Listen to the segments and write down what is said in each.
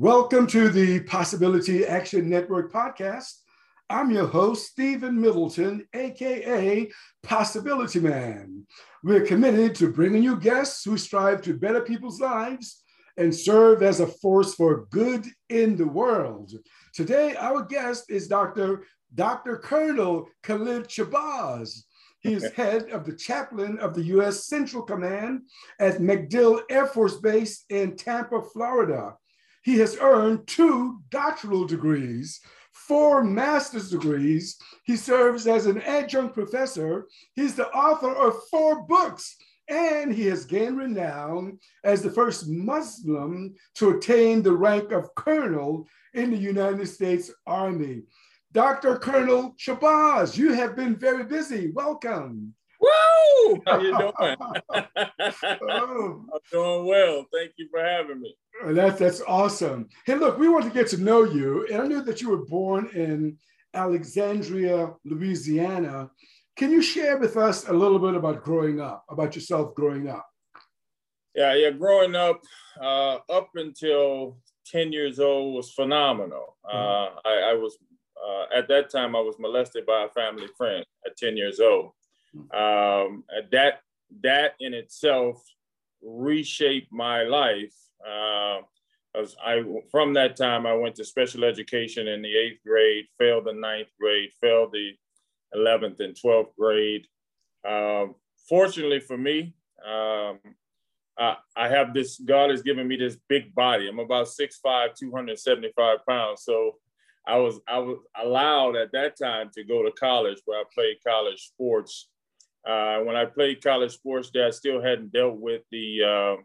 Welcome to the Possibility Action Network podcast. I'm your host, Stephen Middleton, AKA Possibility Man. We're committed to bringing you guests who strive to better people's lives and serve as a force for good in the world. Today, our guest is Dr. Dr. Colonel Khallid Shabazz. He is head of the chaplain of the U.S. Central Command at MacDill Air Force Base in Tampa, Florida. He has earned two doctoral degrees, four master's degrees. He serves as an adjunct professor. He's the author of four books, and he has gained renown as the first Muslim to attain the rank of colonel in the United States Army. Dr. Colonel Shabazz, you have been very busy. Welcome. Woo! How you doing? oh. I'm doing well. Thank you for having me. That's that's awesome. Hey, look, we want to get to know you, and I knew that you were born in Alexandria, Louisiana. Can you share with us a little bit about growing up, about yourself growing up? Yeah, yeah. Growing up, uh, up until ten years old was phenomenal. Mm-hmm. Uh, I, I, was uh, at that time I was molested by a family friend at ten years old. Um, that that in itself reshaped my life uh, I from that time I went to special education in the eighth grade, failed the ninth grade, failed the eleventh and twelfth grade. Um, fortunately for me, um, I, I, have this. God has given me this big body. I'm about 6'5", 275 pounds. So I was I was allowed at that time to go to college where I played college sports. Uh, when I played college sports, that I still hadn't dealt with the uh,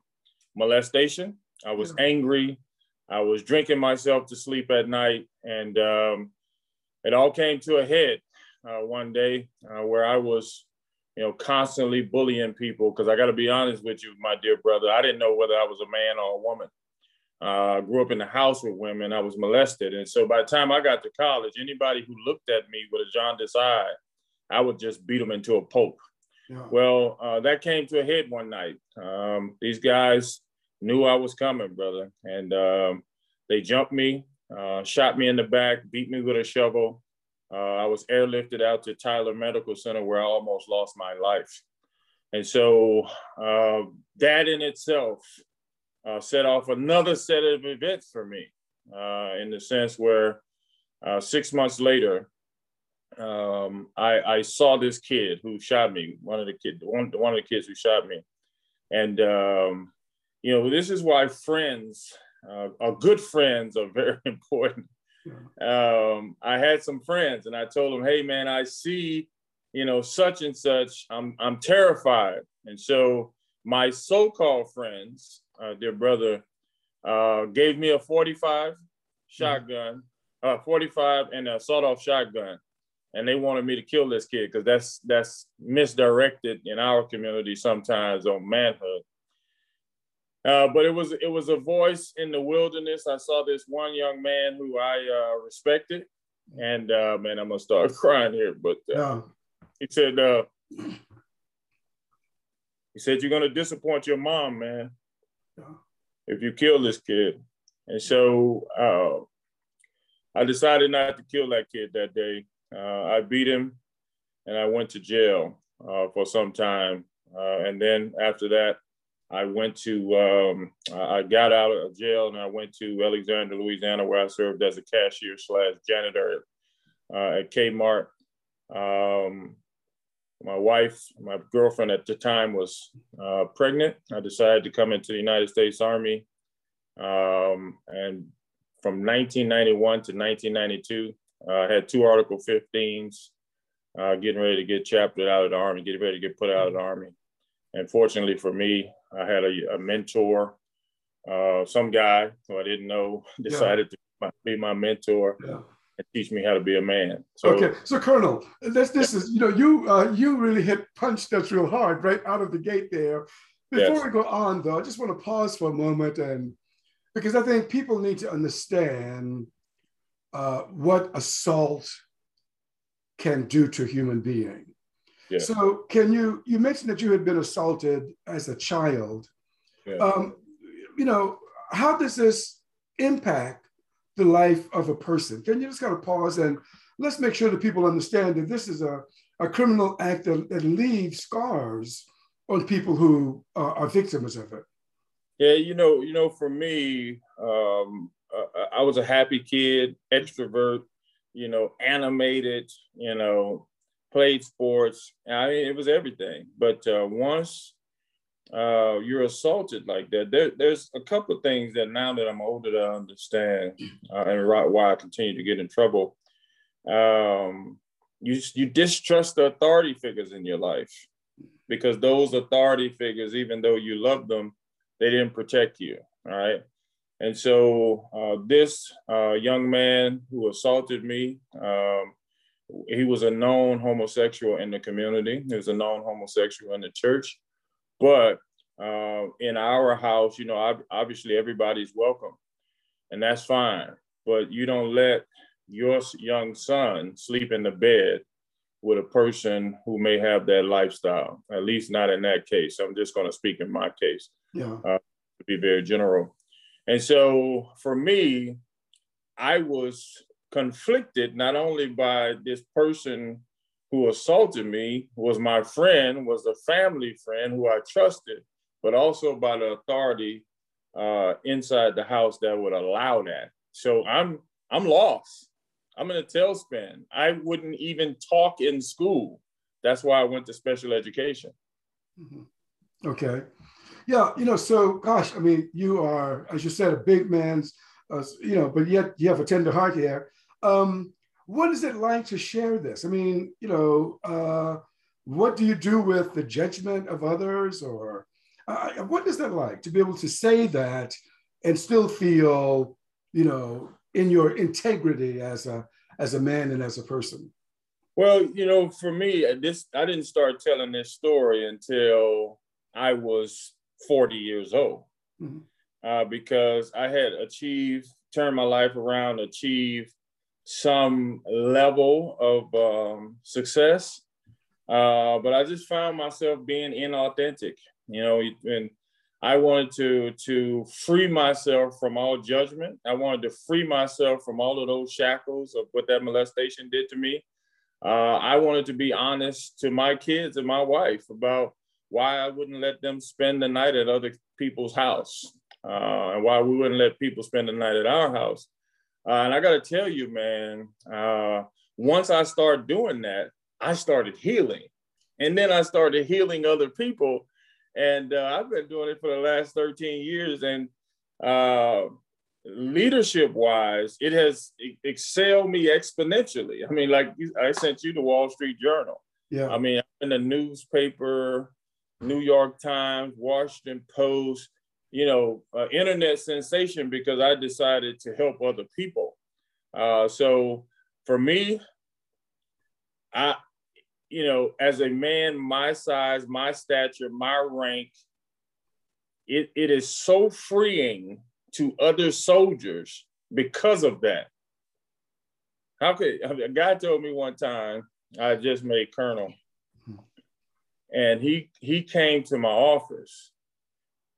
molestation. I was angry. I was drinking myself to sleep at night, and um, it all came to a head uh, one day uh, where I was, you know, constantly bullying people. Because I got to be honest with you, my dear brother, I didn't know whether I was a man or a woman. Uh, I grew up in the house with women. I was molested, and so by the time I got to college, anybody who looked at me with a jaundiced eye, I would just beat them into a pulp. Yeah. Well, uh, that came to a head one night. Um, these guys knew I was coming, brother. And um, they jumped me, uh, shot me in the back, beat me with a shovel. Uh, I was airlifted out to Tyler Medical Center where I almost lost my life. And so uh, that in itself uh, set off another set of events for me uh, in the sense where uh, six months later, um, I, I, saw this kid who shot me, one of the kid, one, one of the kids who shot me. And um, you know, this is why friends, uh, are good friends, are very important. Um, I had some friends, and I told them, "Hey, man, I see, you know, such and such. I'm I'm terrified." And so my so-called friends, uh, dear brother, uh, gave me a 45 shotgun, uh, 45 and a sawed-off shotgun, and they wanted me to kill this kid because that's that's misdirected in our community sometimes on manhood. Uh, but it was it was a voice in the wilderness. I saw this one young man who I uh, respected, and uh, man, I'm gonna start crying here. But uh, he said, uh, he said, "You're gonna disappoint your mom, man, if you kill this kid." And so uh, I decided not to kill that kid that day. I beat him, and I went to jail for some time. and then after that, I went to, um, I got out of jail and I went to Alexandria, Louisiana, where I served as a cashier slash janitor uh, at Kmart. Um, my wife, my girlfriend at the time was uh, pregnant. I decided to come into the United States Army. Um, and from 1991 to 1992, uh, I had two Article 15s, uh, getting ready to get chaptered out of the Army, getting ready to get put out of the Army. And fortunately for me, I had a, a mentor, uh, some guy who I didn't know decided yeah. to be my mentor. Yeah. And teach me how to be a man. So, okay, so Colonel, this this yeah. is you know you uh, you really hit punch that's real hard right out of the gate there. Before yes. we go on though, I just want to pause for a moment and because I think people need to understand uh, what assault can do to a human being. Yeah. So can you, you mentioned that you had been assaulted as a child. Yeah. Um, you know, how does this impact the life of a person? Can you just kind of pause and let's make sure that people understand that this is a, a criminal act that, that leaves scars on people who uh, are victims of it? Yeah, you know, you know, for me, um, uh, I was a happy kid, extrovert, you know, animated, you know, played sports. I mean, it was everything. But uh, once uh, you're assaulted like that, there, there's a couple of things that now that I'm older to understand, uh, and why I continue to get in trouble. Um, you you distrust the authority figures in your life because those authority figures, even though you love them, they didn't protect you. All right. And so uh, this uh, young man who assaulted me, um, he was a known homosexual in the community. He was a known homosexual in the church. But uh, in our house, you know, obviously everybody's welcome, and that's fine. But you don't let your young son sleep in the bed with a person who may have that lifestyle. At least not in that case. I'm just going to speak in my case. Yeah. Uh, to be very general. And so for me, I was conflicted not only by this person who assaulted me was my friend, was a family friend who I trusted, but also by the authority uh, inside the house that would allow that. So I'm I'm lost. I'm in a tailspin. I wouldn't even talk in school. That's why I went to special education. Mm-hmm. Okay. Yeah, you know, so gosh, I mean, you are, as you said, a big man's, uh, you know, but yet you have a tender heart here. Um, what is it like to share this? I mean, you know, uh, what do you do with the judgment of others, or uh, what is that like to be able to say that and still feel, you know, in your integrity as a as a man and as a person? Well, you know, for me, this I didn't start telling this story until I was 40 years old mm-hmm. uh, because I had achieved, turned my life around, achieved some level of um, success. Uh, but I just found myself being inauthentic, you know, and I wanted to to free myself from all judgment. I wanted to free myself from all of those shackles of what that molestation did to me. Uh, I wanted to be honest to my kids and my wife about why I wouldn't let them spend the night at other people's house, uh, and why we wouldn't let people spend the night at our house. Uh, and I got to tell you, man, uh, once I started doing that, I started healing, and then I started healing other people, and uh, I've been doing it for the last 13 years, and uh, leadership wise, it has excelled me exponentially. I mean, like I sent you the Wall Street Journal. Yeah. I mean, in the newspaper, New York Times, Washington Post, you know, uh, internet sensation because I decided to help other people. Uh, so for me, I, you know, as a man my size, my stature, my rank, it, it is so freeing to other soldiers because of that. How could a guy told me one time, I just made colonel and he he came to my office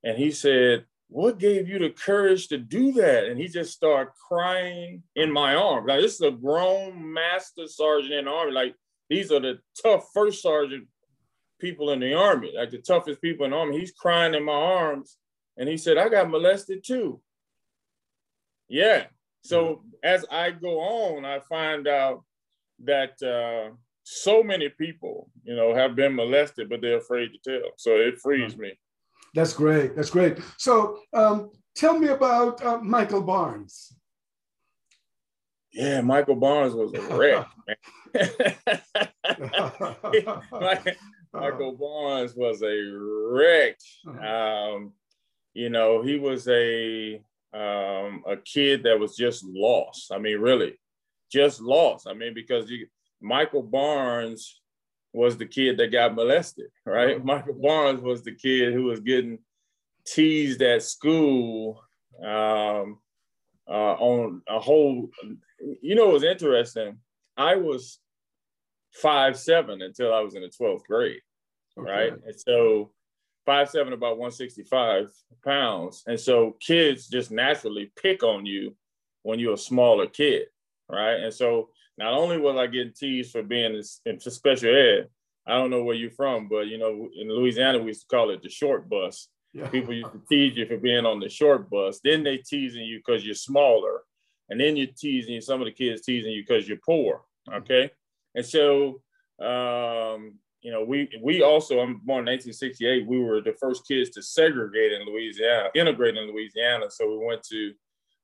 and he said what gave you the courage to do that? And he just started crying in my arms like this is a grown master sergeant in the army. Like these are the tough first sergeant people in the army like the toughest people in the army. He's crying in my arms. And he said i got molested too. Yeah. So as i go on i find out that uh, so many people, you know, have been molested, but they're afraid to tell. So it frees me. That's great. That's great. So um, tell me about uh, Michael Barnes. Yeah, Michael Barnes was a wreck. Michael Barnes was a wreck. Um, you know, he was a um, a kid that was just lost. I mean, really, just lost. I mean, because you Michael Barnes was the kid that got molested, right? Mm-hmm. Michael Barnes was the kid who was getting teased at school um, uh, on a whole. You know, it was interesting. I was five seven until I was in the twelfth grade, okay. right? And so five seven, about 165 pounds. And so kids just naturally pick on you when you're a smaller kid, right? And so not only was I getting teased for being in special ed, I don't know where you're from, but you know, in Louisiana we used to call it the short bus. Yeah. People used to tease you for being on the short bus. Then they teasing you because you're smaller, and then you're teasing some of the kids teasing you because you're poor. Okay, and so um, you know, we we also I'm born in 1968. We were the first kids to segregate in Louisiana, integrate in Louisiana. So we went to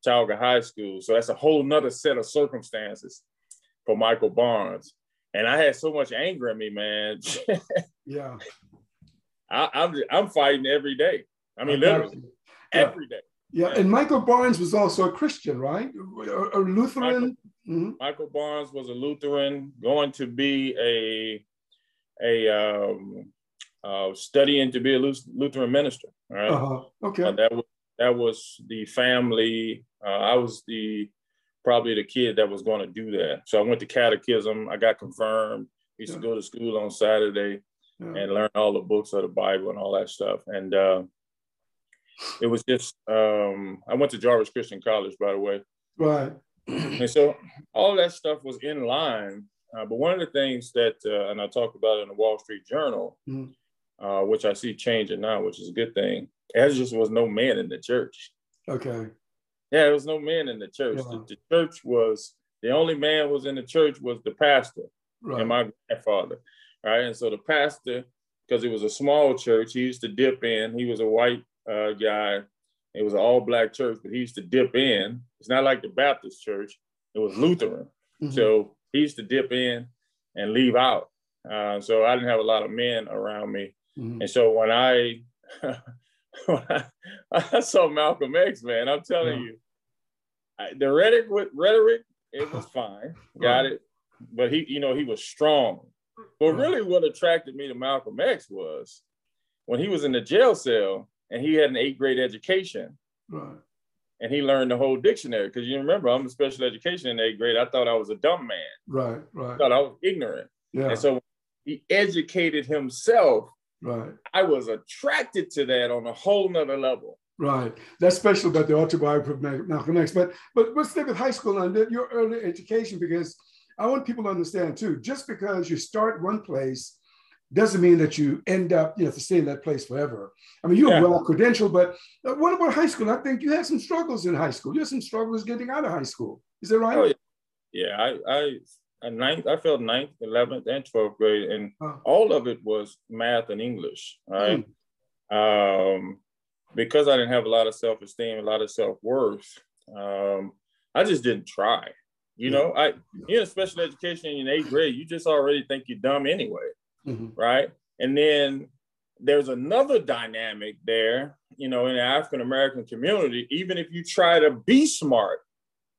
Tioga High School. So that's a whole nother set of circumstances for Michael Barnes. And I had so much anger in me, man. yeah. I, am I'm, I'm fighting every day. I mean, literally yeah. every day. Yeah, and Michael Barnes was also a Christian, right? A, Lutheran. Michael, mm-hmm. Michael Barnes was a Lutheran, going to be a a um, uh, studying to be a Lutheran minister. Right. Uh-huh. Okay. Uh, that was that was the family. Uh, I was the probably the kid that was going to do that. So I went to catechism. I got confirmed. Used yeah. to go to school on Saturday yeah. and learn all the books of the Bible and all that stuff. And uh, it was just um, I went to Jarvis Christian College, by the way. Right. and so all that stuff was in line uh, but one of the things that, uh, and I talked about it in the Wall Street Journal, mm-hmm. uh, which I see changing now, which is a good thing, there just was no man in the church. Okay. Yeah, there was no man in the church. Yeah. The, the, church was the only man was in the church was the pastor right. and my grandfather, right? And so the pastor, because it was a small church, he used to dip in. He was a white uh, guy. It was an all black church, but he used to dip in. It's not like the Baptist church. It was Lutheran. Mm-hmm. So he used to dip in and leave out. Uh, so I didn't have a lot of men around me. Mm-hmm. And so when I, when I, I saw Malcolm X, man, I'm telling yeah. you, the rhetoric rhetoric, it was fine, got it. But he, you know, he was strong. But really, what attracted me to Malcolm X was when he was in the jail cell and he had an eighth grade education. Right and he learned the whole dictionary. Because you remember, I'm a special education in eighth grade. I thought I was a dumb man. Right, right. I thought I was ignorant. Yeah. And so he educated himself. Right. I was attracted to that on a whole nother level. Right. That's special about the autobiography of Malcolm X. But but let's stick with high school and your early education because I want people to understand too. Just because you start one place doesn't mean that you end up, you know, to stay in that place forever. I mean, you're yeah. well credentialed, but what about high school? I think you had some struggles in high school. You had some struggles getting out of high school. Is that right? Oh, yeah. yeah, I, I, at ninth, I failed ninth, 11th, and 12th grade, and oh. all of it was math and English, right? Mm. Um, because I didn't have a lot of self esteem, a lot of self worth, um, I just didn't try. You yeah. know, I, you know, special education in eighth grade, you just already think you're dumb anyway mm-hmm. right? And then there's another dynamic there, you know, in the African American community. Even if you try to be smart,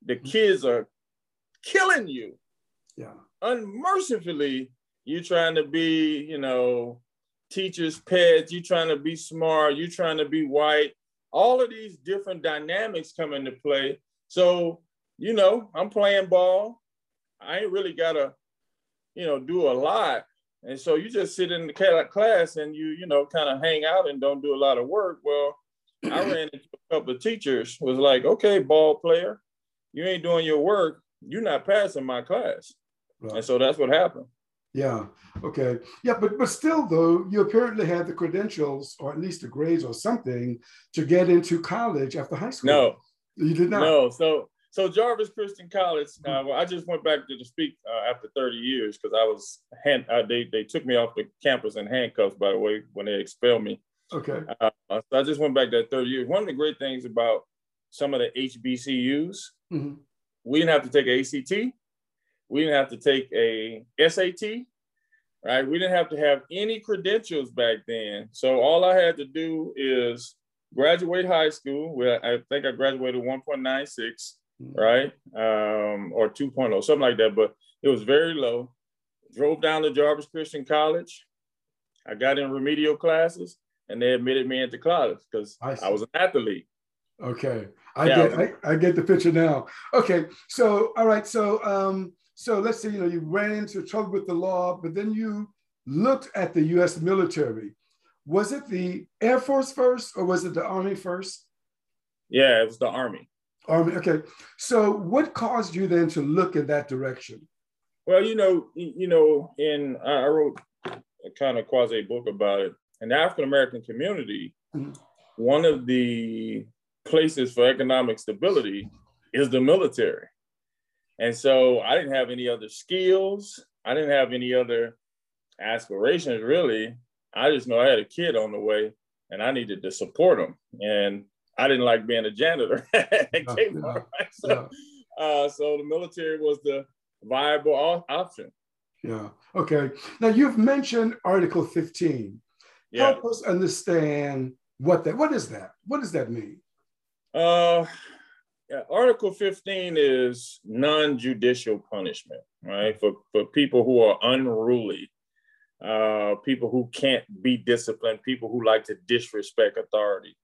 the mm-hmm. kids are killing you. Yeah. Unmercifully, you're trying to be, you know, teachers' pets, you're trying to be smart, you're trying to be white. All of these different dynamics come into play. So, you know, I'm playing ball. I ain't really gotta, you know, do a lot. And so you just sit in the class and you, you know, kind of hang out and don't do a lot of work. Well, I ran into a couple of teachers was like, okay, ball player, you ain't doing your work. You're not passing my class. Right. And so that's what happened. Yeah. Okay. Yeah, but but still though, you apparently had the credentials or at least the grades or something to get into college after high school. No. You did not. No. So so Jarvis Christian College. Uh, well, I just went back to the speak uh, after 30 years because I was hand, uh, they they took me off the campus in handcuffs. By the way, when they expelled me. Okay. Uh, so I just went back that 30 years. One of the great things about some of the HBCUs, mm-hmm. we didn't have to take ACT. We didn't have to take a SAT. Right. We didn't have to have any credentials back then. So all I had to do is graduate high school. Where I think I graduated 1.96 right? Um, or 2.0, something like that. But it was very low. Drove down to Jarvis Christian College. I got in remedial classes and they admitted me into college because I, I, was an athlete. Okay. I yeah, get I, I, I, get the picture now. Okay. So all right. So um, so let's say you know you ran into trouble with the law, but then you looked at the US military. was it the Air Force first or was it the Army first? Yeah, it was the Army. Army. Okay. So, what caused you then to look in that direction? Well, you know, you know, in I wrote a kind of quasi book about it. In the African American community, mm-hmm. one of the places for economic stability is the military. And so I didn't have any other skills. I didn't have any other aspirations really. I just know I had a kid on the way and I needed to support him. And I didn't like being a janitor at Kmart. So, yeah. uh, so the military was the viable option. Yeah. Okay. Now you've mentioned Article 15. Yeah. Help us understand what that. What is that? What does that mean? Uh, yeah, Article 15 is non-judicial punishment, right? For for people who are unruly, uh, people who can't be disciplined, people who like to disrespect authority.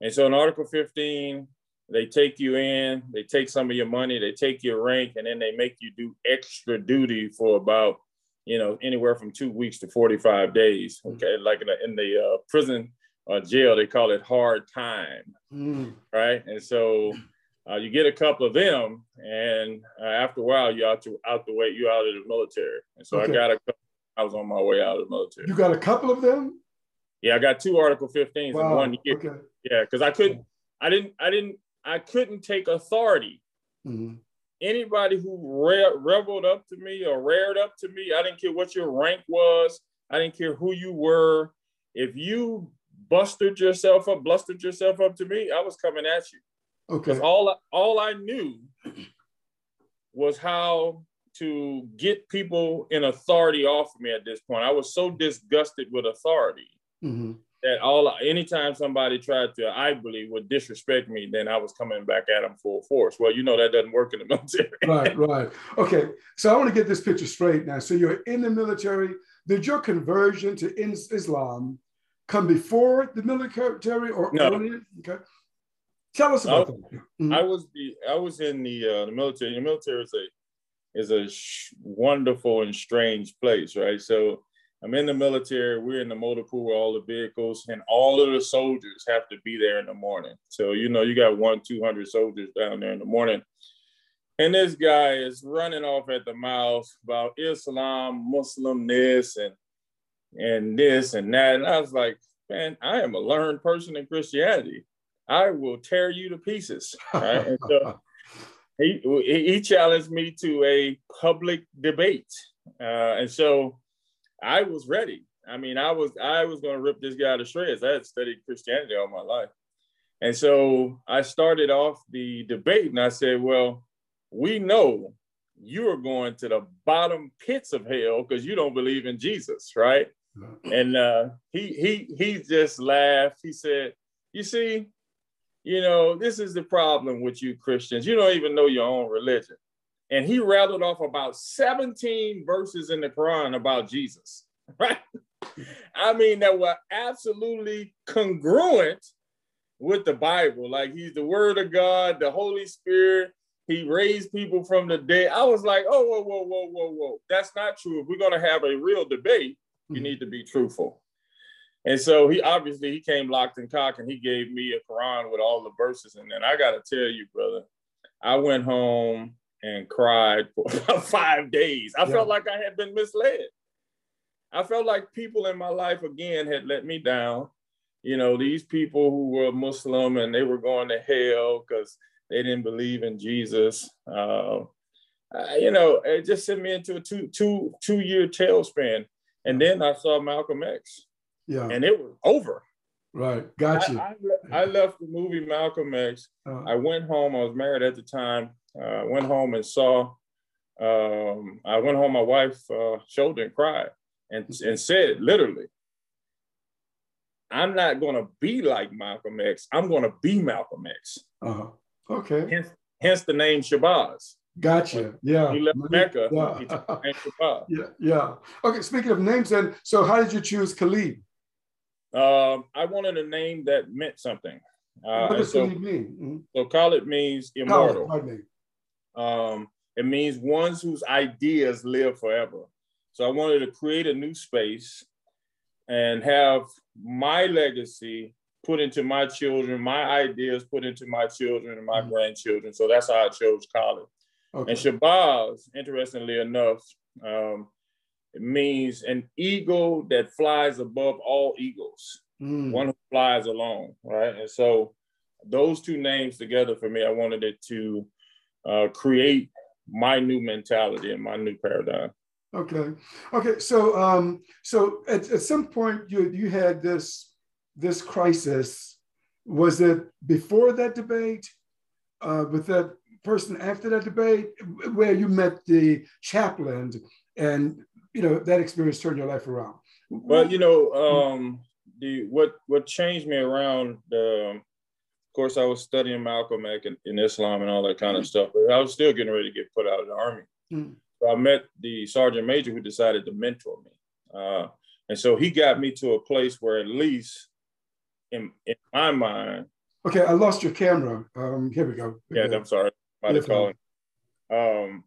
And so in Article 15, they take you in, they take some of your money, they take your rank, and then they make you do extra duty for about, you know, anywhere from two weeks to 45 days. Okay. Like in the, in the uh, prison or jail, they call it hard time. Mm. Right. And so uh, you get a couple of them, and uh, after a while, you're out, to, out the way, you're out of the military. And so okay. I got a couple, I was on my way out of the military. You got a couple of them? Yeah, I got two Article 15s wow. in one year. Okay. Yeah, because I couldn't, I didn't, I didn't, I couldn't take authority. Mm-hmm. Anybody who re- reveled up to me or reared up to me, I didn't care what your rank was. I didn't care who you were. If you busted yourself up, blustered yourself up to me, I was coming at you. Okay. All all I knew was how to get people in authority off of me at this point. I was so disgusted with authority mm-hmm that all anytime somebody tried to, I believe, would disrespect me, then I was coming back at them full force. Well, you know that doesn't work in the military. right, right. Okay, so I want to get this picture straight now. So you're in the military. Did your conversion to Islam come before the military or no. earlier? Okay. Tell us about I, that. Mm-hmm. I was the I was in the uh, the military. The military is a is a sh- wonderful and strange place, right? So I'm in the military. We're in the motor pool with all the vehicles, and all of the soldiers have to be there in the morning. So you know, you got one, two hundred soldiers down there in the morning, and this guy is running off at the mouth about Islam, Muslim this and and this and that. And I was like, man, I am a learned person in Christianity. I will tear you to pieces. Right? and so he he challenged me to a public debate, uh, and so I was ready. I mean, I was I was going to rip this guy to shreds. I had studied Christianity all my life, and so I started off the debate, and I said, "Well, we know you are going to the bottom pits of hell because you don't believe in Jesus, right?" And uh, he he he just laughed. He said, "You see, you know, this is the problem with you Christians. You don't even know your own religion." and he rattled off about 17 verses in the Quran about Jesus, right? I mean, that were absolutely congruent with the Bible. Like he's the word of God, the Holy Spirit. He raised people from the dead. I was like, oh, whoa, whoa, whoa, whoa, whoa. That's not true. If we're going to have a real debate, you hmm. need to be truthful. And so he obviously he came locked and cock and he gave me a Quran with all the verses. And then I got to tell you, brother, I went home and cried for about five days. I yeah. felt like I had been misled. I felt like people in my life again had let me down. You know, these people who were Muslim and they were going to hell because they didn't believe in Jesus. Uh, you know, it just sent me into a two two two year tailspin. And then I saw Malcolm X. Yeah. And it was over. Right. Gotcha. I, I, I left the movie Malcolm X. Uh-huh. I went home. I was married at the time. I uh, went home and saw. Um, I went home. My wife uh, shoulder and cried and and said literally, "I'm not going to be like Malcolm X. I'm going to be Malcolm X." Uh-huh. Okay. Hence, hence the name Shabazz. Gotcha. Yeah. He left Mecca. Yeah. yeah. Yeah. Okay. Speaking of names, then, so how did you choose Khallid? Um, I wanted a name that meant something. Uh, what does so, Khallid mean? Mm-hmm. So Khallid means immortal. Khallid, um, it means ones whose ideas live forever. So I wanted to create a new space and have my legacy put into my children, my ideas put into my children and my mm-hmm. grandchildren. So that's how I chose Khallid. Okay. And Shabazz, interestingly enough, um, it means an eagle that flies above all eagles, mm. one who flies alone, right? And so those two names together for me, I wanted it to uh, create my new mentality and my new paradigm. Okay. Okay. So, um, so at, at some point you you had this this crisis. Was it before that debate? Uh, with that person after that debate, where you met the chaplain, and you know that experience turned your life around. Well, you know, um, the what what changed me around. Um, of course, I was studying Malcolm X in, in Islam and all that kind of stuff, but I was still getting ready to get put out of the army. Mm. So I met the sergeant major who decided to mentor me, uh, and so he got me to a place where at least in in my mind. Okay, I lost your camera. Um, here we go. Yeah, I'm sorry. The calling um,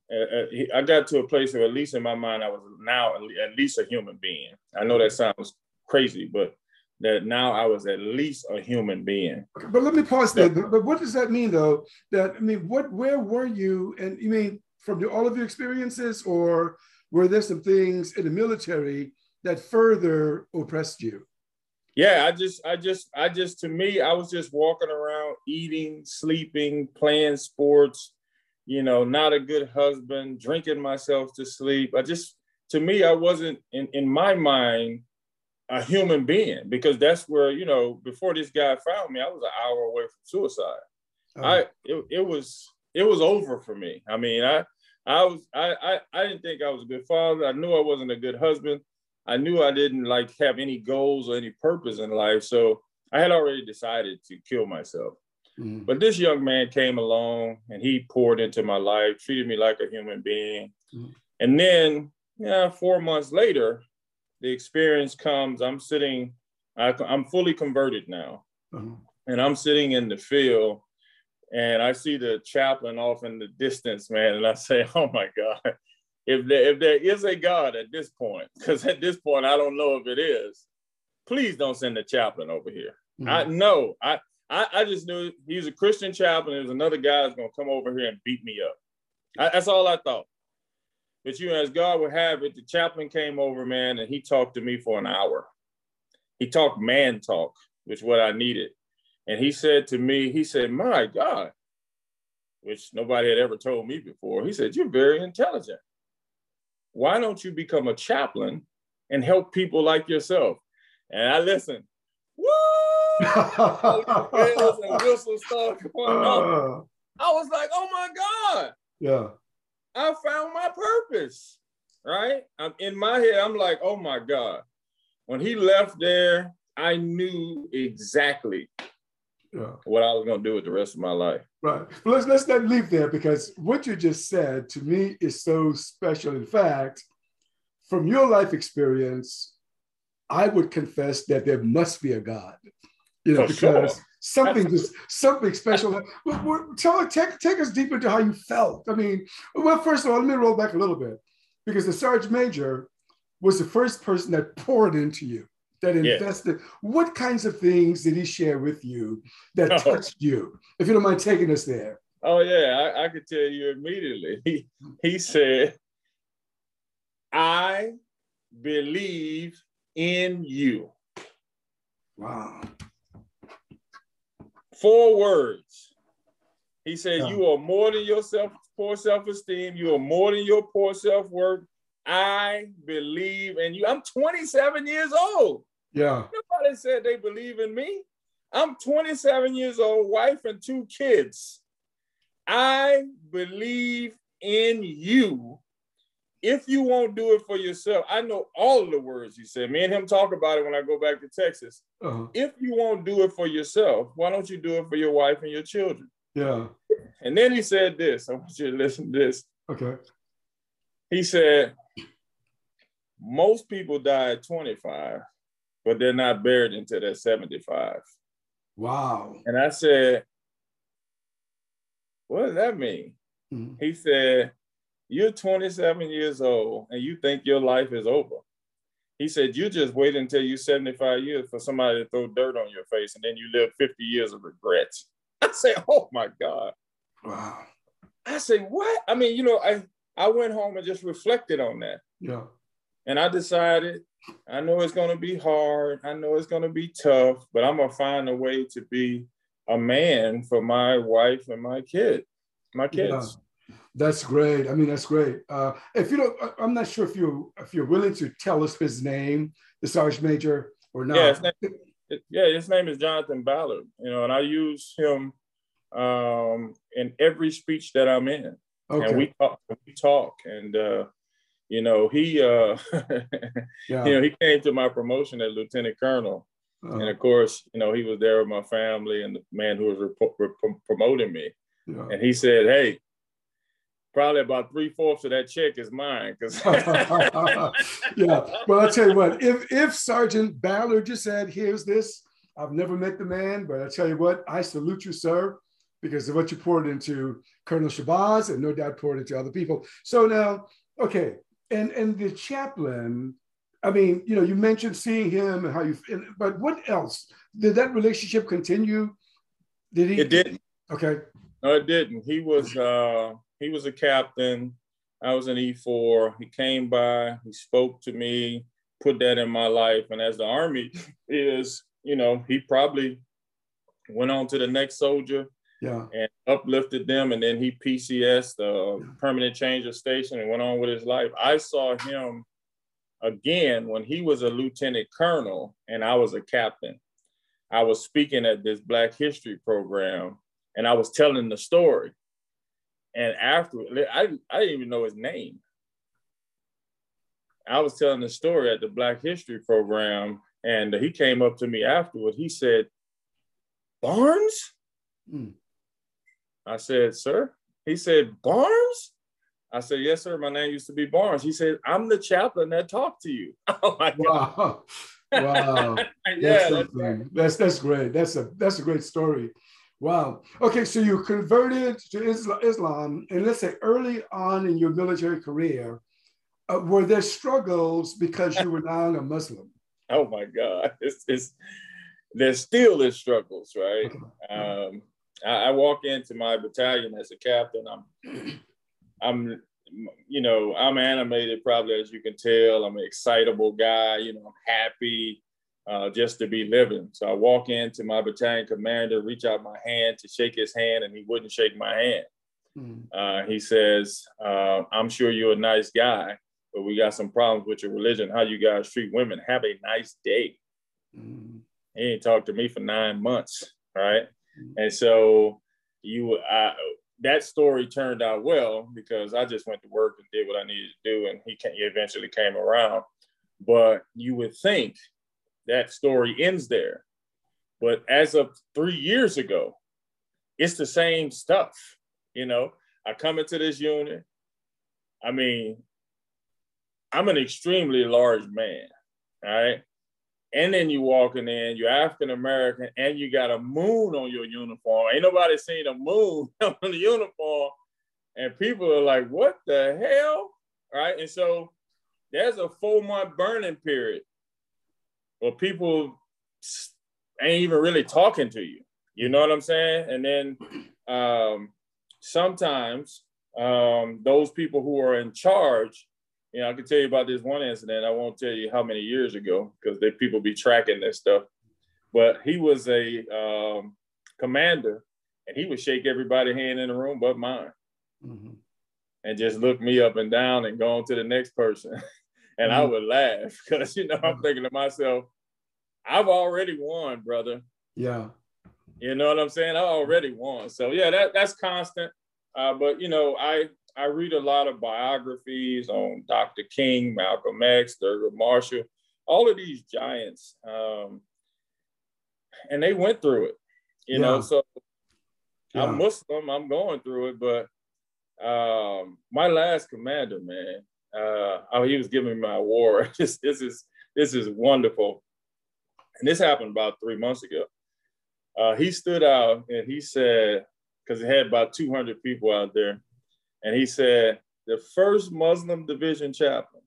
I got to a place where, at least in my mind, I was now at least a human being. I know that sounds crazy, but that now I was at least a human being. But let me pause there. But what does that mean, though? That I mean, what, where were you? And you mean from the, all of your experiences, or were there some things in the military that further oppressed you? Yeah, I just, I just, I just, to me, I was just walking around, eating, sleeping, playing sports, you know, not a good husband, drinking myself to sleep. I just, to me, I wasn't in, in my mind a human being because that's where, you know, before this guy found me, I was an hour away from suicide. Oh. I, it, it was, it was over for me. I mean, I, I was, I, I, I didn't think I was a good father. I knew I wasn't a good husband. I knew I didn't like have any goals or any purpose in life. So I had already decided to kill myself. Mm-hmm. But this young man came along and he poured into my life, treated me like a human being. Mm-hmm. And then, yeah, four months later, the experience comes. I'm sitting, I, am fully converted now. Mm-hmm. And I'm sitting in the field and I see the chaplain off in the distance, man. And I say, oh my God, if there, if there is a God at this point, because at this point, I don't know if it is, please don't send the chaplain over here. Mm-hmm. I know I I, I just knew he's a Christian chaplain. There's another guy that's gonna come over here and beat me up. I, that's all I thought. But you know, as God would have it, the chaplain came over, man, and he talked to me for an hour. He talked man talk, which what I needed. And he said to me, he said, My God, which nobody had ever told me before. He said, You're very intelligent. Why don't you become a chaplain and help people like yourself? And I listened. Woo! Bells and whistles going on. Uh. I was like, oh my God. Yeah. I found my purpose. Right? I'm in my head, I'm like, oh my God. When he left there, I knew exactly yeah. what I was gonna do with the rest of my life. Right. Well, let's let's not leave there because what you just said to me is so special. In fact, from your life experience, I would confess that there must be a God you know, For because sure. something just something special. tell take take us deep into how you felt. I mean, well, first of all, let me roll back a little bit because the sergeant major was the first person that poured into you, that invested. Yeah. What kinds of things did he share with you that oh. touched you? If you don't mind taking us there. Oh yeah, I, I could tell you immediately. He, he said, "I believe in you." Wow four words. He said, yeah. You are more than your self, poor self esteem. You are more than your poor self worth. I believe in you. I'm 27 years old. Yeah. Nobody said they believe in me. I'm 27 years old, wife and two kids. I believe in you if you won't do it for yourself, I know all of the words you said. Me and him talk about it when I go back to Texas. Uh-huh. If you won't do it for yourself, why don't you do it for your wife and your children? Yeah. And then he said this. I want you to listen to this. Okay. He said, most people die at 25, but they're not buried until they're 75. Wow. And I said, what does that mean? Mm-hmm. He said, you're 27 years old and you think your life is over. he said, you just wait until you're 75 years for somebody to throw dirt on your face and then you live 50 years of regrets. I said, oh my God. Wow. I said, what? I mean, you know, I, I went home and just reflected on that. Yeah. And I decided, I know it's going to be hard. I know it's going to be tough, but I'm going to find a way to be a man for my wife and my kid, my kids. That's great. I mean, that's great. Uh, if you don't, I'm not sure if you if you're willing to tell us his name, the sergeant major, or not. Yeah, his name, yeah, his name is Jonathan Ballard. You know, and I use him um, in every speech that I'm in. Okay. And we talk, we talk, and uh, you know, he, uh, yeah. you know, he came to my promotion as lieutenant colonel, uh-huh. and of course, you know, he was there with my family and the man who was rep- rep- promoting me, yeah. and he said, "Hey, probably about three fourths of that check is mine." Because yeah, well, I'll tell you what, if if Sergeant Ballard just said, "Here's this," I've never met the man, but I tell you what, I salute you, sir because of what you poured into Colonel Shabazz and no doubt poured into other people. So now, okay, and and the chaplain, I mean, you know, you mentioned seeing him and how you, but what else? Did that relationship continue? Did he? It didn't. Okay. No, it didn't. He was uh he was a captain. I was an E4. He came by, he spoke to me, put that in my life. And as the army is, you know, he probably went on to the next soldier yeah. and uplifted them. And then he PCS, the yeah. permanent change of station, and went on with his life. I saw him again when he was a lieutenant colonel and I was a captain. I was speaking at this Black History program and I was telling the story. And after I, I didn't even know his name. I was telling the story at the Black History program, and he came up to me afterward. He said, Barnes? Mm. I said, Sir? He said, Barnes? I said, Yes, sir. My name used to be Barnes. He said, I'm the chaplain that talked to you. Oh my God. Wow. yeah, that's, that's, that's, that's great. That's a that's a great story. Wow. Okay, so you converted to Islam, and let's say early on in your military career, uh, were there struggles because you were now a Muslim? Oh my God, it's, it's there still is struggles, right? Um, I, I walk into my battalion as a captain. I'm, I'm, you know, I'm animated probably as you can tell. I'm an excitable guy. You know, I'm happy uh, just to be living. So I walk into my battalion commander, reach out my hand to shake his hand, and he wouldn't shake my hand. Mm. Uh, he says, uh, "I'm sure you're a nice guy, but we got some problems with your religion. How you guys treat women? Have a nice day." Mm. He ain't talked to me for nine months, right? And so you, I, that story turned out well because I just went to work and did what I needed to do, and he, came, he eventually came around. But you would think that story ends there. But as of three years ago, it's the same stuff. You know, I come into this unit. I mean, I'm an extremely large man, all right? and then you walking in, you're African American, and you got a moon on your uniform. Ain't nobody seen a moon on the uniform, and people are like, "What the hell?" Right? And so there's a four month burning period where people ain't even really talking to you. You know what I'm saying? And then um, sometimes um, those people who are in charge you know, I can tell you about this one incident. I won't tell you how many years ago because they people be tracking this stuff. But he was a um, commander, and he would shake everybody's hand in the room but mine, mm-hmm. and just look me up and down and go on to the next person. and mm-hmm. I would laugh because you know I'm thinking to myself, I've already won, brother. Yeah. You know what I'm saying? I already won. So yeah, that that's constant. Uh, but you know, I I read a lot of biographies on Dr. King, Malcolm X, Thurgood Marshall, all of these giants, um, and they went through it. You yeah. know, so yeah. I'm Muslim. I'm going through it, but um, my last commander, man, uh, oh, he was giving me my award. this, this is this is wonderful, and this happened about three months ago. Uh, he stood out and he said, because it had about 200 people out there and he said, the first Muslim division chaplain,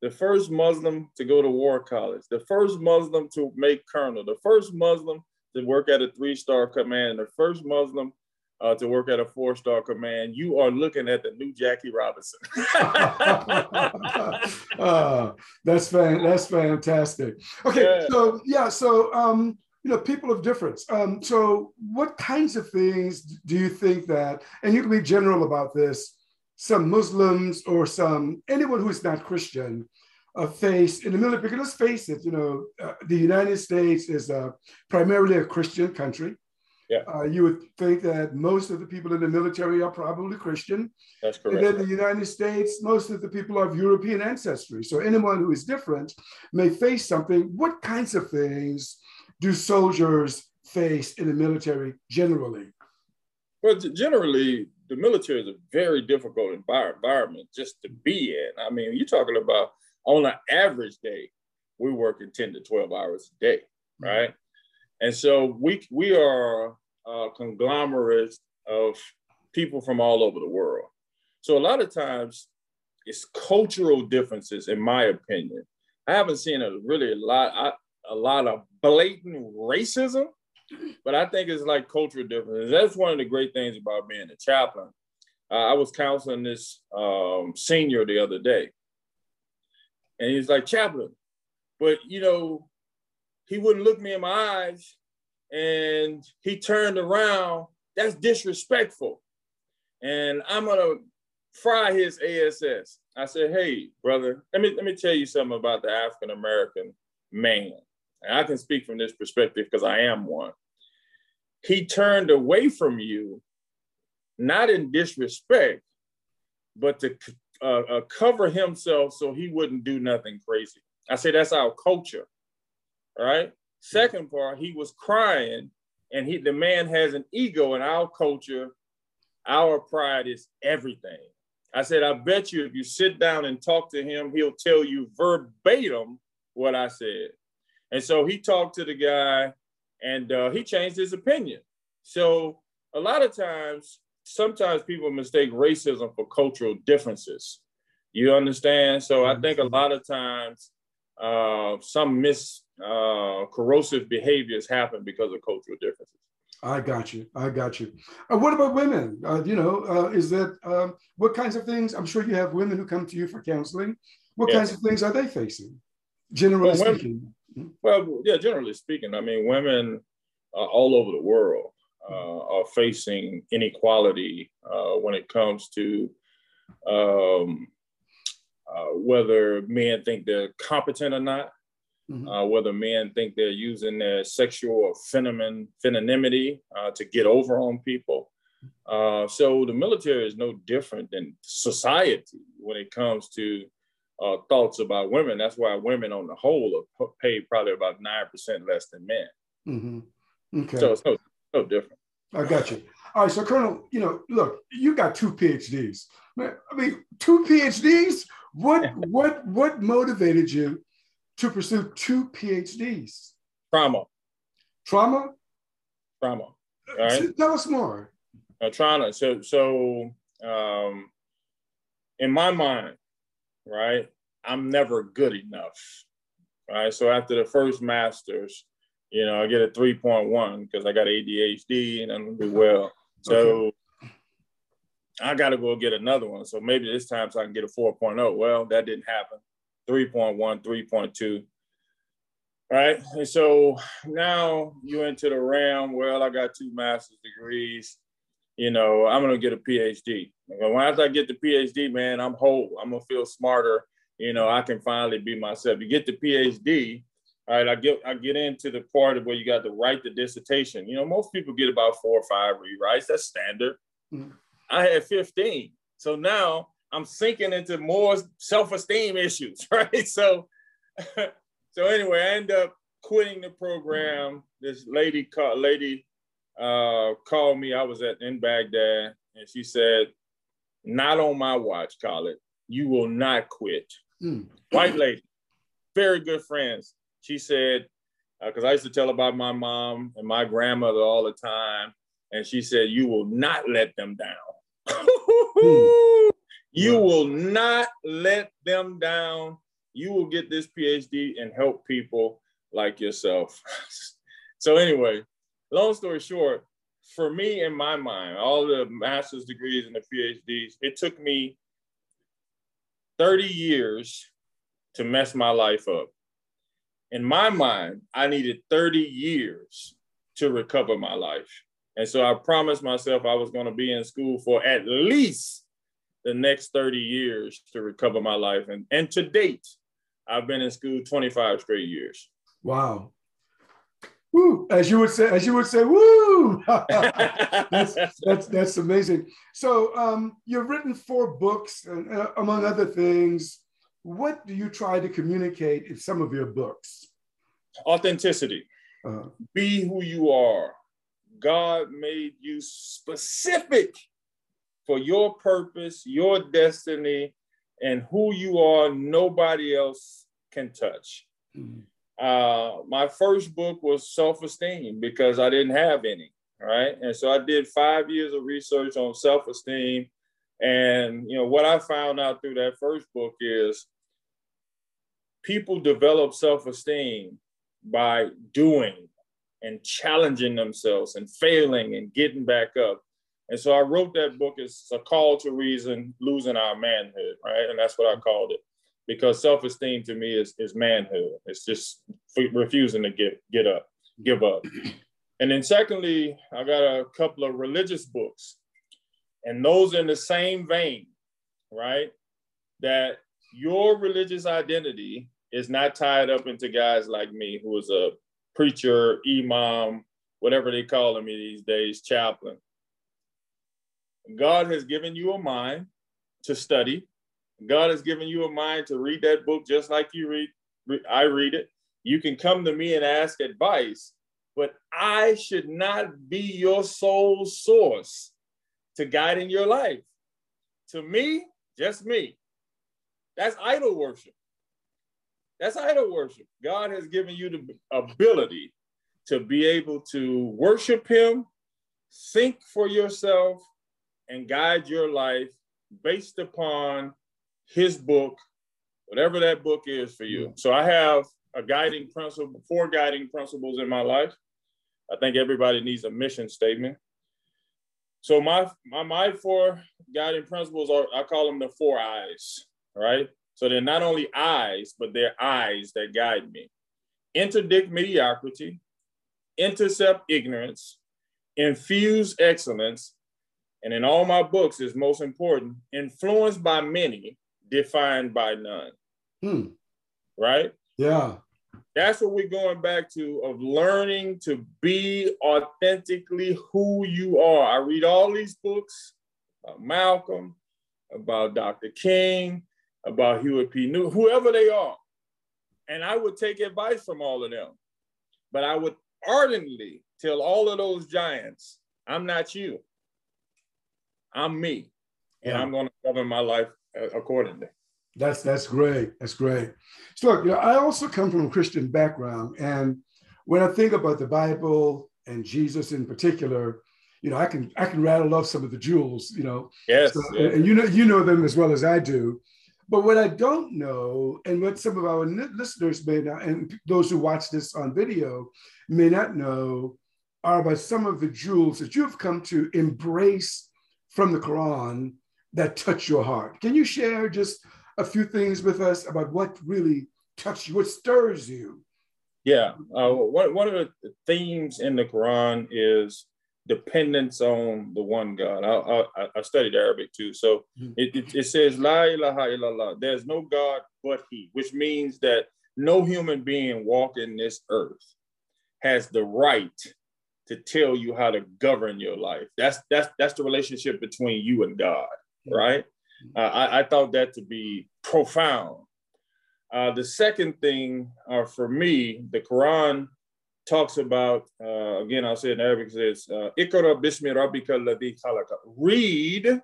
the first Muslim to go to war college, the first Muslim to make colonel, the first Muslim to work at a three-star command, the first Muslim uh, to work at a four-star command, you are looking at the new Jackie Robinson. uh, that's fan- that's fantastic. Okay, yeah. so yeah, so um, you know, people of difference. Um, so, what kinds of things do you think that, and you can be general about this, some Muslims or some anyone who is not Christian uh, face in the military? Because let's face it, you know, uh, the United States is uh, primarily a Christian country. Yeah. Uh, you would think that most of the people in the military are probably Christian. That's correct. And then the United States, most of the people are of European ancestry. So anyone who is different may face something. What kinds of things do soldiers face in the military generally? Well, generally, the military is a very difficult environment just to be in. I mean, you're talking about on an average day, we're working 10 to 12 hours a day, mm-hmm. right? Mm-hmm. And so we we are a conglomerate of people from all over the world. So a lot of times it's cultural differences, in my opinion. I haven't seen a really a lot. I, a lot of blatant racism, but I think it's like cultural differences. That's one of the great things about being a chaplain. Uh, I was counseling this um, senior the other day, and he's like, chaplain, but you know, he wouldn't look me in my eyes, and he turned around. That's disrespectful, and I'm gonna fry his ASS. I said, hey, brother, let me let me tell you something about the African American man and I can speak from this perspective because I am one. He turned away from you, not in disrespect, but to uh, uh, cover himself so he wouldn't do nothing crazy. I say that's our culture, right? Second part, he was crying, and he the man has an ego in our culture. Our pride is everything. I said, I bet you if you sit down and talk to him, he'll tell you verbatim what I said. And so he talked to the guy and uh, he changed his opinion. So a lot of times, sometimes people mistake racism for cultural differences. You understand? So I think a lot of times uh, some mis uh, corrosive behaviors happen because of cultural differences. I got you. I got you. Uh, what about women? Uh, you know, uh, is that um, what kinds of things? I'm sure you have women who come to you for counseling. What kinds of things are they facing, generally well, speaking? Women, well, yeah, generally speaking, I mean, women uh, all over the world uh, are facing inequality uh, when it comes to um, uh, whether men think they're competent or not, mm-hmm. Uh, whether men think they're using their sexual or feminine femininity uh, to get over on people. so the military is no different than society when it comes to uh, thoughts about women. That's why women, on the whole, are paid probably about nine percent less than men. Mm-hmm. Okay. So it's no, no different. I got you. All right, so Colonel, you know, look, you got two PhDs. I mean, two PhDs. What what what motivated you to pursue two PhDs? Trauma. Trauma. Trauma. All right. Tell us more. Uh, trauma. So so um, in my mind, right? I'm never good enough, right? So after the first master's, you know, I get a 3.1 because I got ADHD and I'm do well. So okay. I got to go get another one. So maybe this time so I can get a 4.0. Well, that didn't happen. 3.1, 3.2. Right. And so now you're into the realm. Well, I got two master's degrees you know, I'm gonna get a PhD. Once I get the PhD, man, I'm whole. I'm gonna feel smarter. You know, I can finally be myself. You get the PhD, all right. I get I get into the part of where you got to write the dissertation. You know, most people get about four or five rewrites. That's standard. Mm-hmm. I had 15, so now I'm sinking into more self-esteem issues, right? So, so anyway, I end up quitting the program. This lady called lady uh, called me. I was at in Baghdad, and she said, "Not on my watch, Khallid. You will not quit." Mm. White lady, very good friends. She said, because uh, I used to tell about my mom and my grandmother all the time, and she said, "You will not let them down. mm. You will not let them down." you will get this PhD and help people like yourself. so anyway, long story short, for me in my mind, all the master's degrees and the PhDs, it took me 30 years to mess my life up. In my mind, I needed 30 years to recover my life. And so I promised myself I was going to be in school for at least the next 30 years to recover my life. And, and to date, I've been in school 25 straight years. Wow. Woo, as you would say, as you would say, woo. that's, that's, that's amazing. So um, you've written four books, and, uh, among other things. What do you try to communicate in some of your books? Authenticity. Uh, Be who you are. God made you specific for your purpose, your destiny, and who you are. Nobody else can touch. Mm-hmm. Uh, my first book was self esteem because I didn't have any, right? And so I did five years of research on self esteem. And, you know, what I found out through that first book is people develop self esteem by doing and challenging themselves and failing and getting back up. And so I wrote that book as a call to reason, losing our manhood, right? And that's what I called it because self-esteem to me is, is manhood. It's just refusing to get, get up, give up. And then secondly, I got a couple of religious books and those in the same vein, right? That your religious identity is not tied up into guys like me, who is a preacher, imam, whatever they call me these days, chaplain. God has given you a mind to study, God has given you a mind to read that book just like you read, I read it. You can come to me and ask advice, but I should not be your sole source to guiding your life. To me, just me. That's idol worship. That's idol worship. God has given you the ability to be able to worship Him, think for yourself, and guide your life based upon his book, whatever that book is for you. So I have a guiding principle, four guiding principles in my life. I think everybody needs a mission statement. So my my my four guiding principles are I call them the four eyes, right? So they're not only eyes, but they're eyes that guide me. Interdict mediocrity, intercept ignorance, infuse excellence, and in all my books is most important, influenced by many, defined by none. Hmm. Right? Yeah. That's what we're going back to of learning to be authentically who you are. I read all these books about Malcolm, about Dr. King, about Huey P. Newton, whoever they are. And I would take advice from all of them. But I would ardently tell all of those giants, I'm not you. I'm me. And yeah. I'm going to govern my life uh, accordingly. That's that's great. That's great. So look, you know, I also come from a Christian background, and when I think about the Bible and Jesus in particular, you know, I can I can rattle off some of the jewels, you know. Yes, so, yes. And you know you know them as well as I do. But what I don't know, and what some of our listeners may not, and those who watch this on video may not know, are about some of the jewels that you've come to embrace from the Quran that touch your heart. Can you share just a few things with us about what really touched you, what stirs you? Yeah, uh, one, one of the themes in the Quran is dependence on the one God. I, I, I studied Arabic too. So mm-hmm. it, it, it, says, La ilaha illallah, there's no God but He, which means that no human being walking this earth has the right to tell you how to govern your life. That's that's that's the relationship between you and God right? Uh, I, I, thought that to be profound. Uh, the second thing uh, for me, the Quran talks about, uh, again, I'll say in Arabic, says, uh, Ikra bismi rabbika ladhi. Read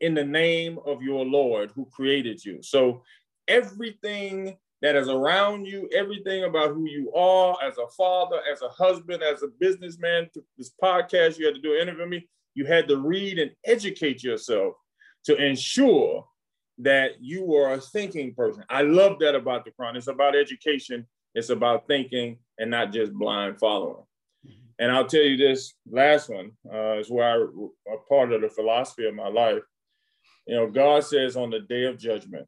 in the name of your Lord who created you. So everything that is around you, everything about who you are as a father, as a husband, as a businessman, this podcast, you had to do an interview with me, you had to read and educate yourself to ensure that you are a thinking person. I love that about the Quran. It's about education, it's about thinking and not just blind following. Mm-hmm. And I'll tell you this last one uh, is where I, a part of the philosophy of my life. You know, God says on the day of judgment,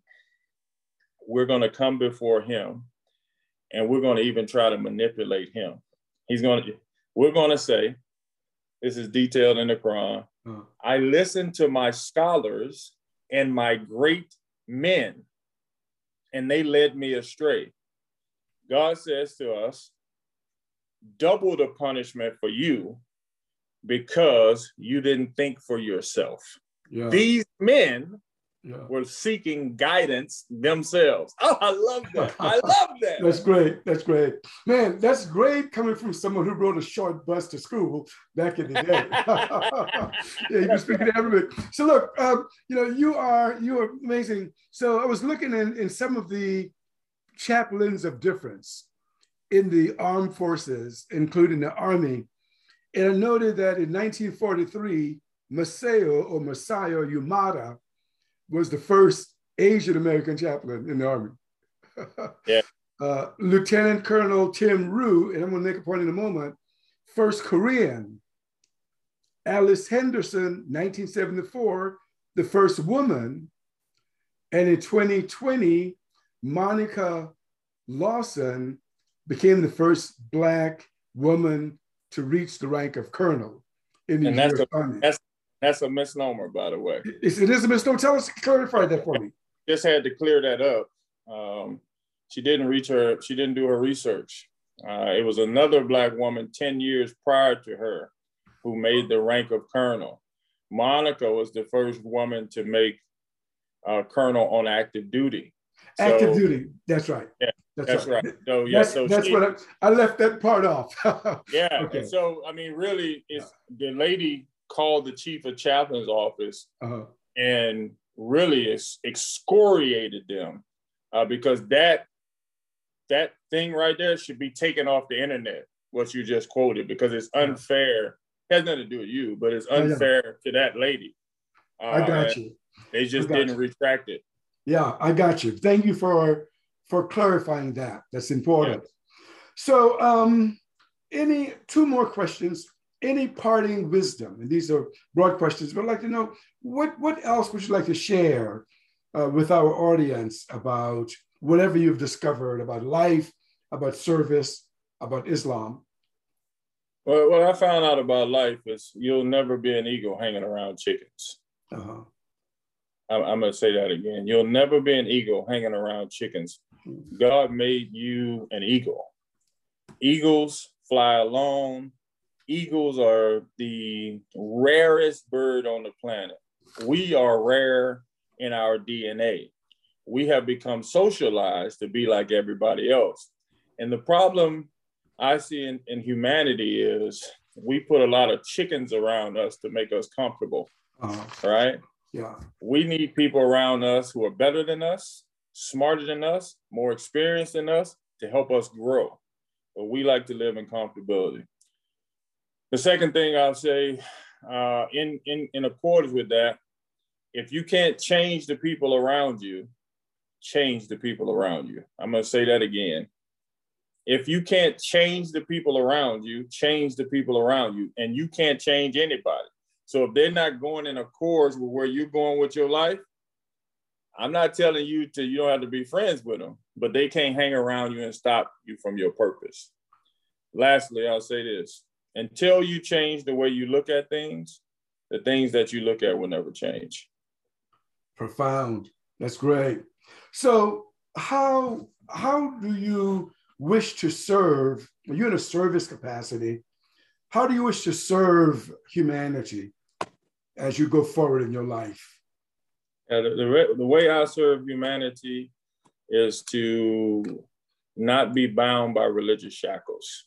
we're going to come before Him, and we're going to even try to manipulate Him. He's going to, we're going to say, this is detailed in the Quran. Uh-huh. I listened to my scholars and my great men, and they led me astray. God says to us, double the punishment for you because you didn't think for yourself. Yeah. These men yeah. were seeking guidance themselves. Oh, I love that. I love that. that's great. That's great. Man, that's great coming from someone who rode a short bus to school back in the day. yeah, you were speaking to everybody. So look, um, you know, you are you are amazing. So I was looking in, in some of the chaplains of difference in the armed forces, including the army. And I noted that in 1943, Masao or Masayo Yamada was the first Asian American chaplain in the Army. yeah. Uh, Lieutenant Colonel Tim Rue, and I'm going to make a point in a moment, first Korean. Alice Henderson, 1974, the first woman. And in 2020, Monica Lawson became the first Black woman to reach the rank of colonel in the and that's, a, that's that's a misnomer, by the way. It's, it is a misnomer. Tell us, clarify that for me. Just had to clear that up. Um, she didn't reach her. She didn't do her research. Uh, it was another black woman ten years prior to her who made the rank of colonel. Monica was the first woman to make uh, colonel on active duty. Active so, duty. That's right. Yeah, that's, that's right. right. So yeah, that's, so that's she, what I, I, left that part off. yeah. Okay. so I mean, really, it's the lady called the chief of chaplain's office uh-huh. and really ex- excoriated them uh, because that that thing right there should be taken off the internet. What you just quoted because it's unfair. It has nothing to do with you, but it's unfair to that lady. Uh, I got you. They just didn't you. retract it. Yeah, I got you. Thank you for for clarifying that. That's important. Yeah. So, um, any two more questions any parting wisdom? And these are broad questions, but I'd like to know what, what else would you like to share uh, with our audience about whatever you've discovered about life, about service, about Islam? Well, what I found out about life is you'll never be an eagle hanging around chickens. Uh-huh. I'm, I'm going to say that again. You'll never be an eagle hanging around chickens. Hmm. God made you an eagle. Eagles fly alone, eagles are the rarest bird on the planet. We are rare in our DNA. We have become socialized to be like everybody else. And the problem I see in, in humanity is we put a lot of chickens around us to make us comfortable. Uh-huh. Right? Yeah. We need people around us who are better than us, smarter than us, more experienced than us to help us grow. But we like to live in comfortability. The second thing I'll say, uh, in, in, in accordance with that, if you can't change the people around you, change the people around you. I'm going to say that again. If you can't change the people around you, change the people around you, and you can't change anybody. So if they're not going in accord with where you're going with your life, I'm not telling you to you don't have to be friends with them, but they can't hang around you and stop you from your purpose. Lastly, I'll say this until you change the way you look at things, the things that you look at will never change. Profound. That's great. So how how do you wish to serve? You're in a service capacity. How do you wish to serve humanity as you go forward in your life? Yeah, the, the, the way I serve humanity is to not be bound by religious shackles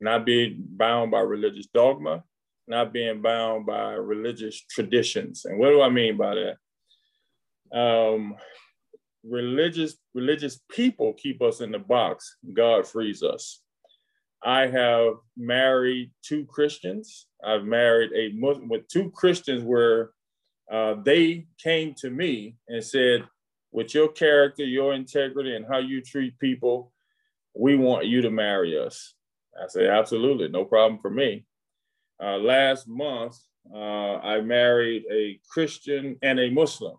not being bound by religious dogma, not being bound by religious traditions. And what do I mean by that? Um, religious religious people keep us in the box. God frees us. I have married two Christians. I've married a Muslim with two Christians where uh, they came to me and said, with your character, your integrity, and how you treat people, we want you to marry us. I said, absolutely, no problem for me. Uh, last month, uh, I married a Christian and a Muslim.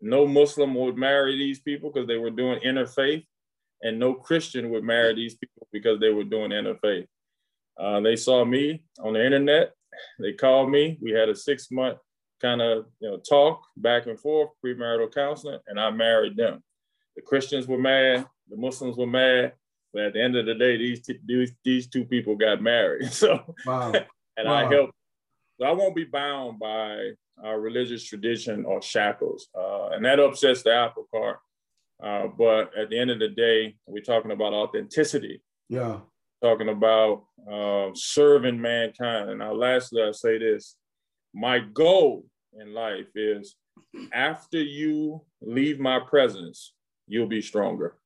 No Muslim would marry these people because they were doing interfaith, and no Christian would marry these people because they were doing interfaith. Uh, they saw me on the internet. They called me. We had a six month kind of you know talk back and forth, premarital counseling, and I married them. The Christians were mad, the Muslims were mad, but at the end of the day, these t- these, these two people got married. So, wow. and wow. I helped. So I won't be bound by our religious tradition or shackles, uh, and that upsets the apple cart. Uh, but at the end of the day, we're talking about authenticity. Yeah. Talking about uh, serving mankind. And now, lastly, I say this: my goal in life is after you leave my presence, you'll be stronger.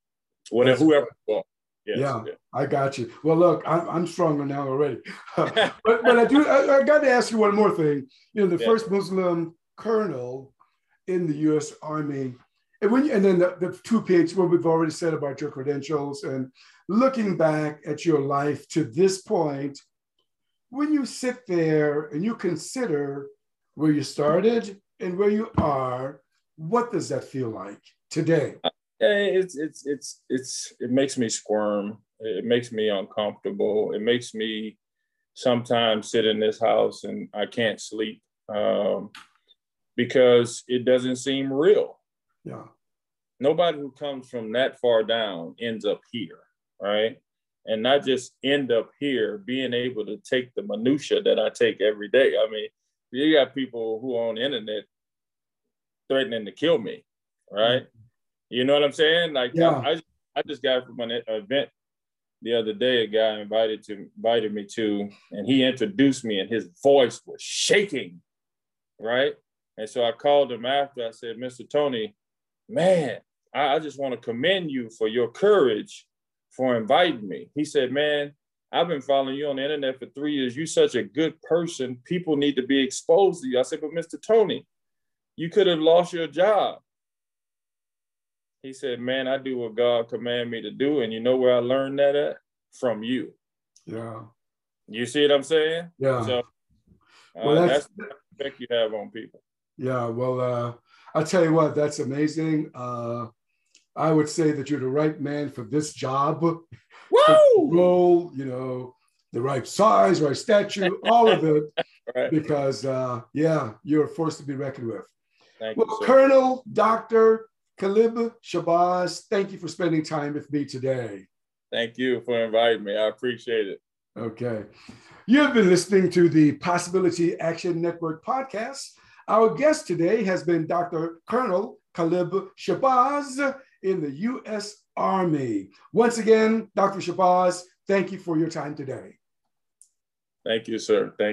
Whatever, whoever. Well, yes, yeah, yeah, I got you. Well, look, I'm, I'm stronger now already. but but I do. I, I, got to ask you one more thing. You know, the yeah. first Muslim colonel in the U.S. Army, and when you, and then the, the two page what we've already said about your credentials and looking back at your life to this point, when you sit there and you consider where you started and where you are, what does that feel like today? Uh, Uh, it's it's it's it's it makes me squirm. It makes me uncomfortable. It makes me sometimes sit in this house and I can't sleep um, because it doesn't seem real. Yeah. Nobody who comes from that far down ends up here, right? and not just end up here being able to take the minutia that I take every day. I mean, you got people who on the internet threatening to kill me, right? Mm-hmm. You know what I'm saying? Like yeah. I, I, I just got from an event the other day. A guy invited to invited me to, and he introduced me, and his voice was shaking, right? And so I called him after. I said, "Mr. Tony, man, I, I just want to commend you for your courage for inviting me. He said, Man, I've been following you on the internet for three years. You're such a good person. People need to be exposed to you. I said, But Mr. Tony, you could have lost your job. He said, Man, I do what God commanded me to do. And you know where I learned that at? From you. Yeah. You see what I'm saying? Yeah. So uh, well, that's, that's the effect you have on people. Yeah. Well, uh, I'll tell you what, that's amazing. Uh, I would say that you're the right man for this job. Woo! Role, you know, the right size, right stature, all of it. right. Because uh, yeah, you're a force to be reckoned with. Thank well, you, Colonel Dr. Khallid Shabazz, thank you for spending time with me today. Thank you for inviting me. I appreciate it. Okay. You have been listening to the Possibility Action Network podcast. Our guest today has been Dr. Colonel Khallid Shabazz in the U.S. Army. Once again, Dr. Shabazz, thank you for your time today. Thank you, sir. Thank you.